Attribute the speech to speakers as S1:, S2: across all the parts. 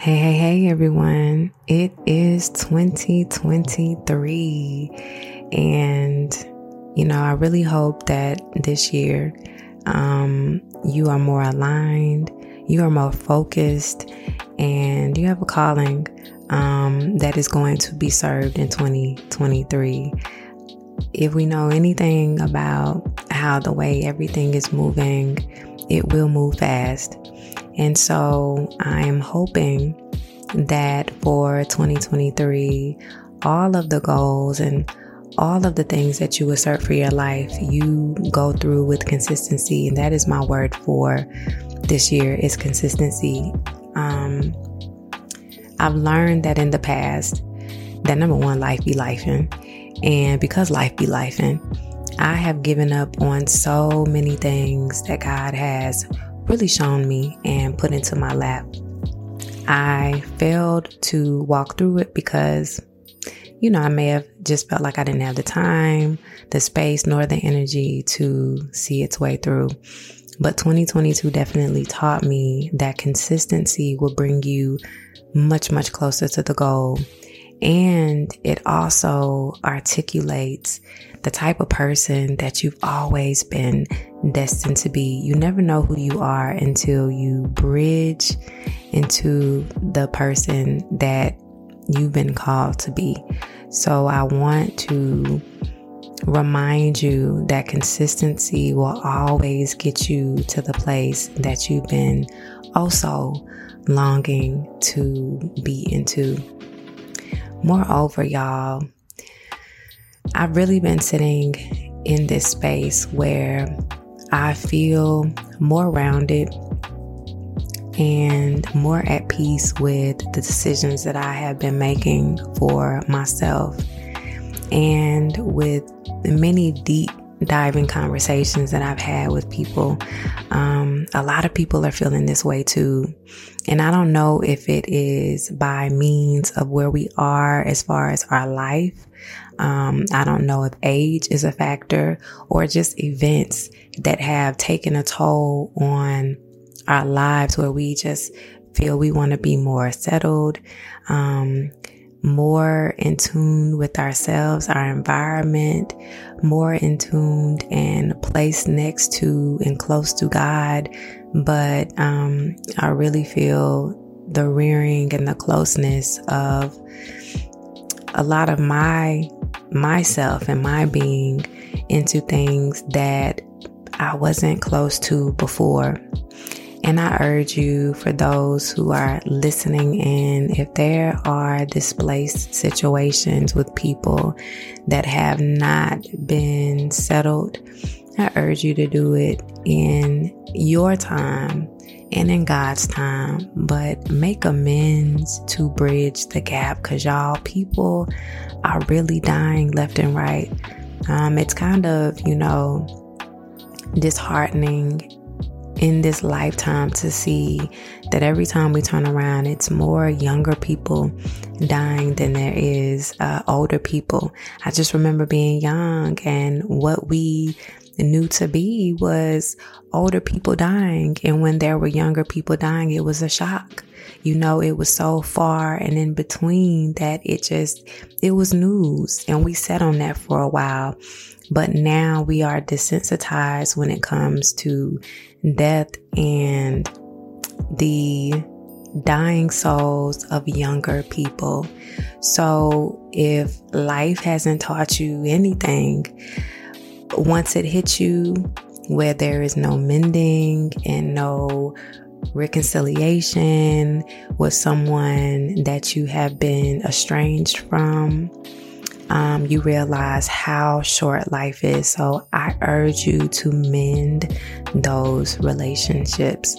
S1: Hey, hey, hey, everyone. It is 2023. And, you know, I really hope that this year um, you are more aligned, you are more focused, and you have a calling um, that is going to be served in 2023. If we know anything about how the way everything is moving, it will move fast. And so I am hoping that for 2023, all of the goals and all of the things that you assert for your life, you go through with consistency. And that is my word for this year is consistency. Um, I've learned that in the past, that number one, life be lifing. And because life be lifing, I have given up on so many things that God has really shown me and put into my lap. I failed to walk through it because, you know, I may have just felt like I didn't have the time, the space, nor the energy to see its way through. But 2022 definitely taught me that consistency will bring you much, much closer to the goal. And it also articulates the type of person that you've always been destined to be. You never know who you are until you bridge into the person that you've been called to be. So I want to remind you that consistency will always get you to the place that you've been also longing to be into. Moreover, y'all, I've really been sitting in this space where I feel more rounded and more at peace with the decisions that I have been making for myself and with the many deep diving conversations that I've had with people. Um, a lot of people are feeling this way too. And I don't know if it is by means of where we are as far as our life. Um, I don't know if age is a factor or just events that have taken a toll on our lives where we just feel we want to be more settled, um, more in tune with ourselves, our environment, more in tune and placed next to and close to God. But um, I really feel the rearing and the closeness of a lot of my myself and my being into things that I wasn't close to before. And I urge you, for those who are listening in, if there are displaced situations with people that have not been settled, I urge you to do it in your time and in God's time, but make amends to bridge the gap because y'all, people are really dying left and right. Um, it's kind of, you know, disheartening in this lifetime to see that every time we turn around, it's more younger people dying than there is uh, older people. I just remember being young and what we knew to be was older people dying. And when there were younger people dying, it was a shock. You know, it was so far and in between that it just, it was news. And we sat on that for a while. But now we are desensitized when it comes to death and the dying souls of younger people. So if life hasn't taught you anything, once it hits you where there is no mending and no reconciliation with someone that you have been estranged from, um, you realize how short life is. So I urge you to mend those relationships.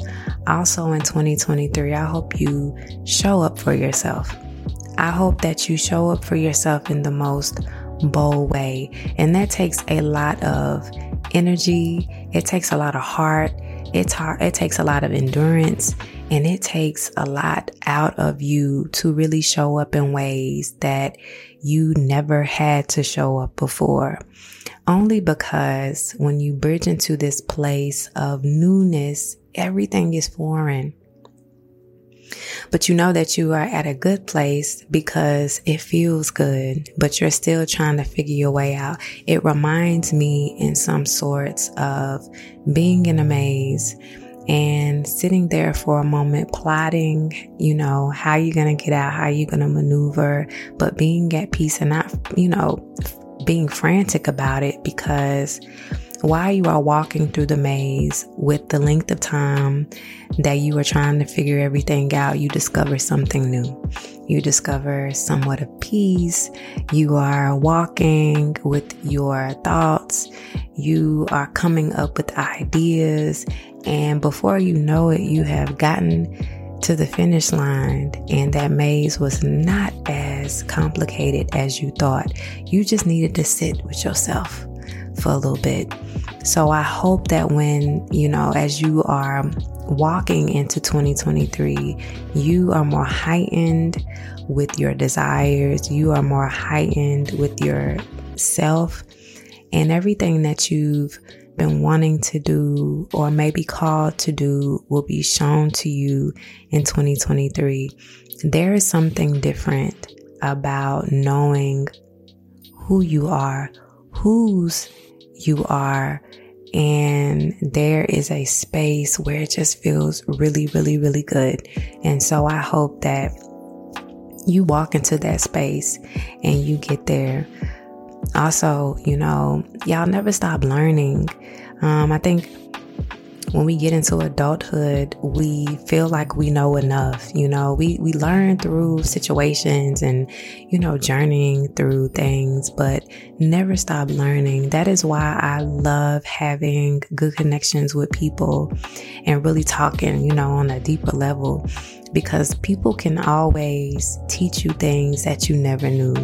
S1: Also in 2023, I hope you show up for yourself. I hope that you show up for yourself in the most bold way. And that takes a lot of energy. It takes a lot of heart. It's hard. It takes a lot of endurance and it takes a lot out of you to really show up in ways that you never had to show up before. Only because when you bridge into this place of newness, everything is foreign. But you know that you are at a good place because it feels good, but you're still trying to figure your way out. It reminds me in some sorts of being in a maze and sitting there for a moment, plotting, you know, how you're going to get out, how you're going to maneuver, but being at peace and not, you know, being frantic about it because while you are walking through the maze with the length of time that you are trying to figure everything out, you discover something new. You discover somewhat of peace. You are walking with your thoughts. You are coming up with ideas. And before you know it, you have gotten to the finish line and that maze was not as complicated as you thought. You just needed to sit with yourself for a little bit. So I hope that when, you know, as you are walking into 2023, you are more heightened with your desires, you are more heightened with your self, and everything that you've been wanting to do or maybe called to do will be shown to you in 2023. There is something different about knowing who you are, whose you are. And there is a space where it just feels really, really, really good. And so I hope that you walk into that space and you get there. Also, you know, y'all never stop learning. Um, I think when we get into adulthood, we feel like we know enough. You know, we, we learn through situations and, you know, journeying through things, but never stop learning. That is why I love having good connections with people and really talking, you know, on a deeper level because people can always teach you things that you never knew,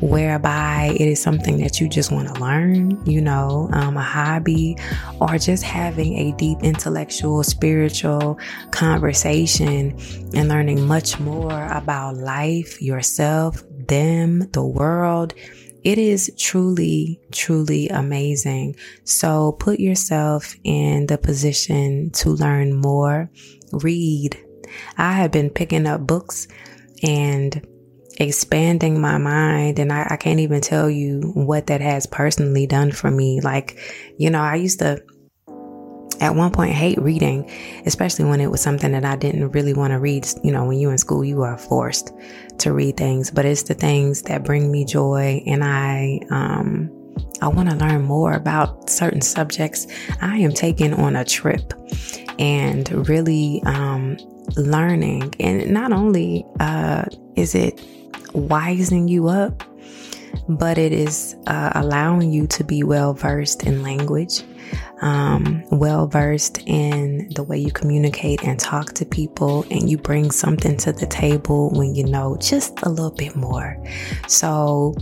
S1: whereby it is something that you just want to learn, you know, um, a hobby, or just having a deep intellectual, spiritual conversation and learning much more about life, yourself, them, the world. It is truly, truly amazing. So put yourself in the position to learn more, read, I have been picking up books and expanding my mind and I, I, can't even tell you what that has personally done for me. Like, you know, I used to at one point hate reading, especially when it was something that I didn't really want to read. You know, when you're in school, you are forced to read things, but it's the things that bring me joy and I um I want to learn more about certain subjects. I am taking on a trip and really um learning. And not only uh, is it wising you up, but it is uh, allowing you to be well versed in language, um, well versed in the way you communicate and talk to people, and you bring something to the table when you know just a little bit more. So,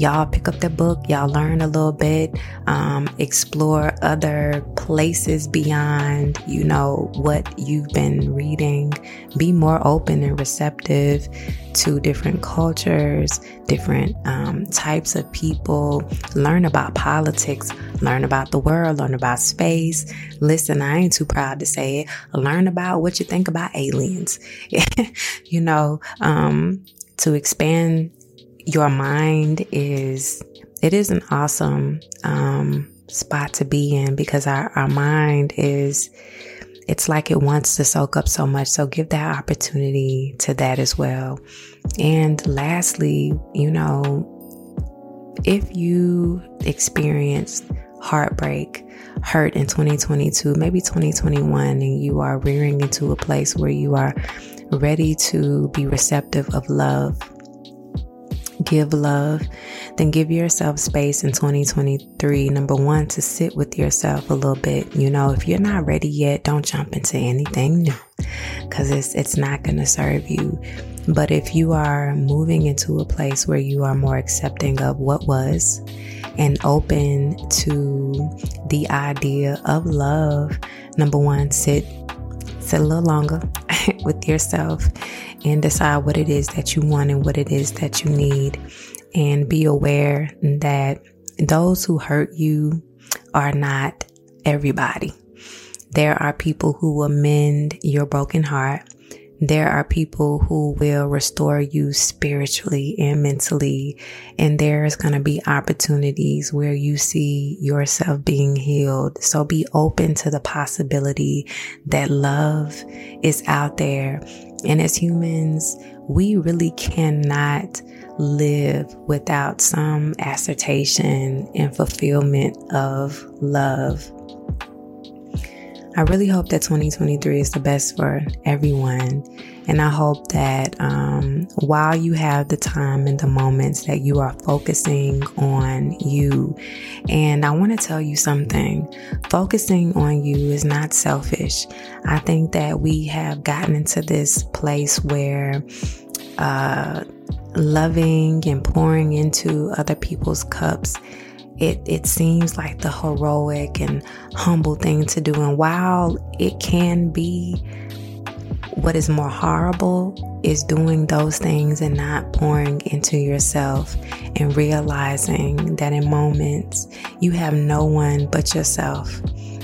S1: y'all pick up the book, y'all learn a little bit, um, explore other places beyond, you know, what you've been reading. Be more open and receptive to different cultures, different um, types of people. Learn about politics, learn about the world, learn about space. Listen, I ain't too proud to say it. Learn about what you think about aliens. you know, um, to expand your mind is it is an awesome um, spot to be in because our, our mind is it's like it wants to soak up so much. So give that opportunity to that as well. And lastly you know if you experienced heartbreak hurt in 2022 maybe 2021 and you are rearing into a place where you are ready to be receptive of love give love, then give yourself space in 2023. Number one, to sit with yourself a little bit. You know, if you're not ready yet, don't jump into anything new because it's, it's not going to serve you. But if you are moving into a place where you are more accepting of what was and open to the idea of love, number one, sit sit a little longer with yourself and decide what it is that you want and what it is that you need. And be aware that those who hurt you are not everybody. There are people who will mend your broken heart. There are people who will restore you spiritually and mentally. And there's going to be opportunities where you see yourself being healed. So be open to the possibility that love is out there. And as humans, we really cannot live without some assertion and fulfillment of love. I really hope that 2023 is the best for everyone. And I hope that um, while you have the time and the moments that you are focusing on you. And I want to tell you something focusing on you is not selfish. I think that we have gotten into this place where, uh, loving and pouring into other people's cups it, it seems like the heroic and humble thing to do. And while it can be, what is more horrible is doing those things and not pouring into yourself and realizing that in moments you have no one but yourself.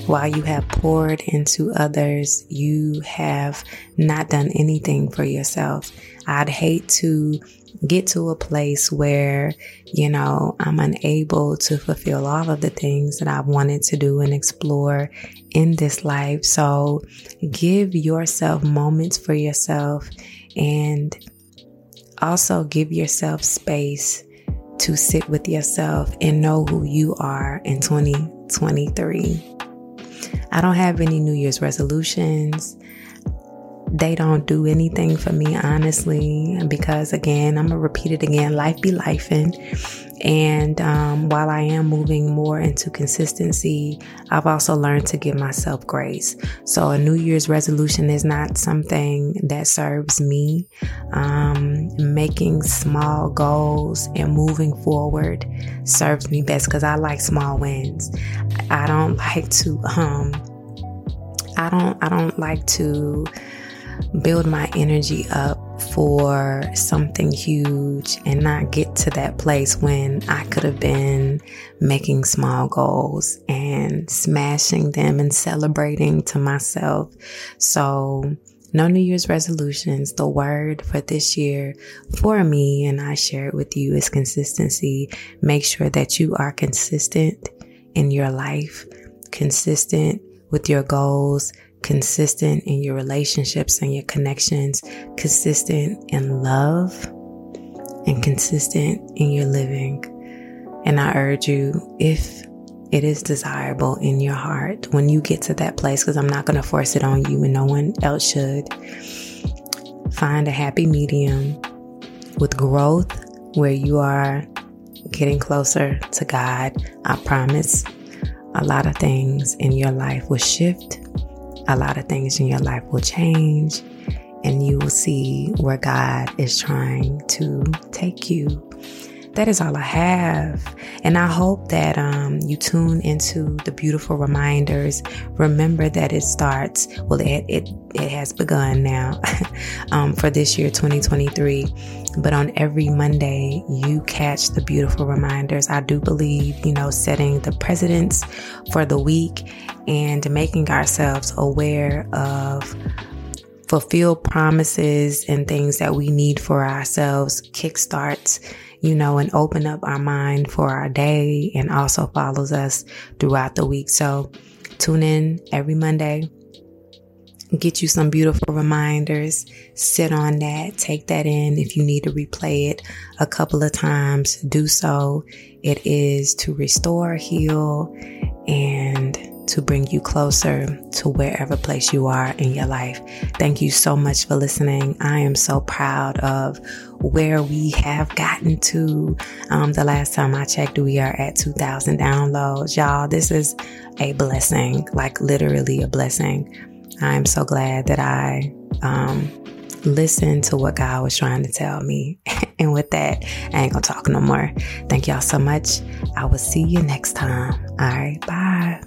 S1: While you have poured into others, you have not done anything for yourself. I'd hate to get to a place where, you know, I'm unable to fulfill all of the things that I wanted to do and explore in this life. So give yourself moments for yourself and also give yourself space to sit with yourself and know who you are in 2023. I don't have any New Year's resolutions they don't do anything for me, honestly, because again, I'm gonna repeat it again life be lifing. And um, while I am moving more into consistency, I've also learned to give myself grace. So a New Year's resolution is not something that serves me. Um, making small goals and moving forward serves me best because I like small wins. I don't like to, um, I don't, I don't like to build my energy up for something huge and not get to that place when I could have been making small goals and smashing them and celebrating to myself. So, no New Year's resolutions. The word for this year for me, and I share it with you, is consistency. Make sure that you are consistent in your life, consistent with your goals, consistent in your relationships and your connections, consistent in love, and consistent in your living. And I urge you, if it is desirable in your heart, when you get to that place, because I'm not going to force it on you and no one else should, find a happy medium with growth where you are getting closer to God. I promise a lot of things in your life will shift a lot of things in your life will change and you will see where God is trying to take you. That is all I have. And I hope that um, you tune into the beautiful reminders. Remember that it starts, well, it, it, it has begun now um, for this year, 2023. But on every Monday, you catch the beautiful reminders. I do believe, you know, setting the precedents for the week and making ourselves aware of fulfilled promises and things that we need for ourselves kickstarts you know and open up our mind for our day and also follows us throughout the week. So tune in every monday. Get you some beautiful reminders. Sit on that. Take that in. If you need to replay it a couple of times do so. It is to restore heal and to bring you closer to wherever place you are in your life. Thank you so much for listening. I am so proud of where we have gotten to. Um, the last time I checked, we are at 2,000 downloads. Y'all, this is a blessing, like literally a blessing. I am so glad that I um, listened to what God was trying to tell me. and with that, I ain't gonna talk no more. Thank y'all so much. I will see you next time. All right, bye.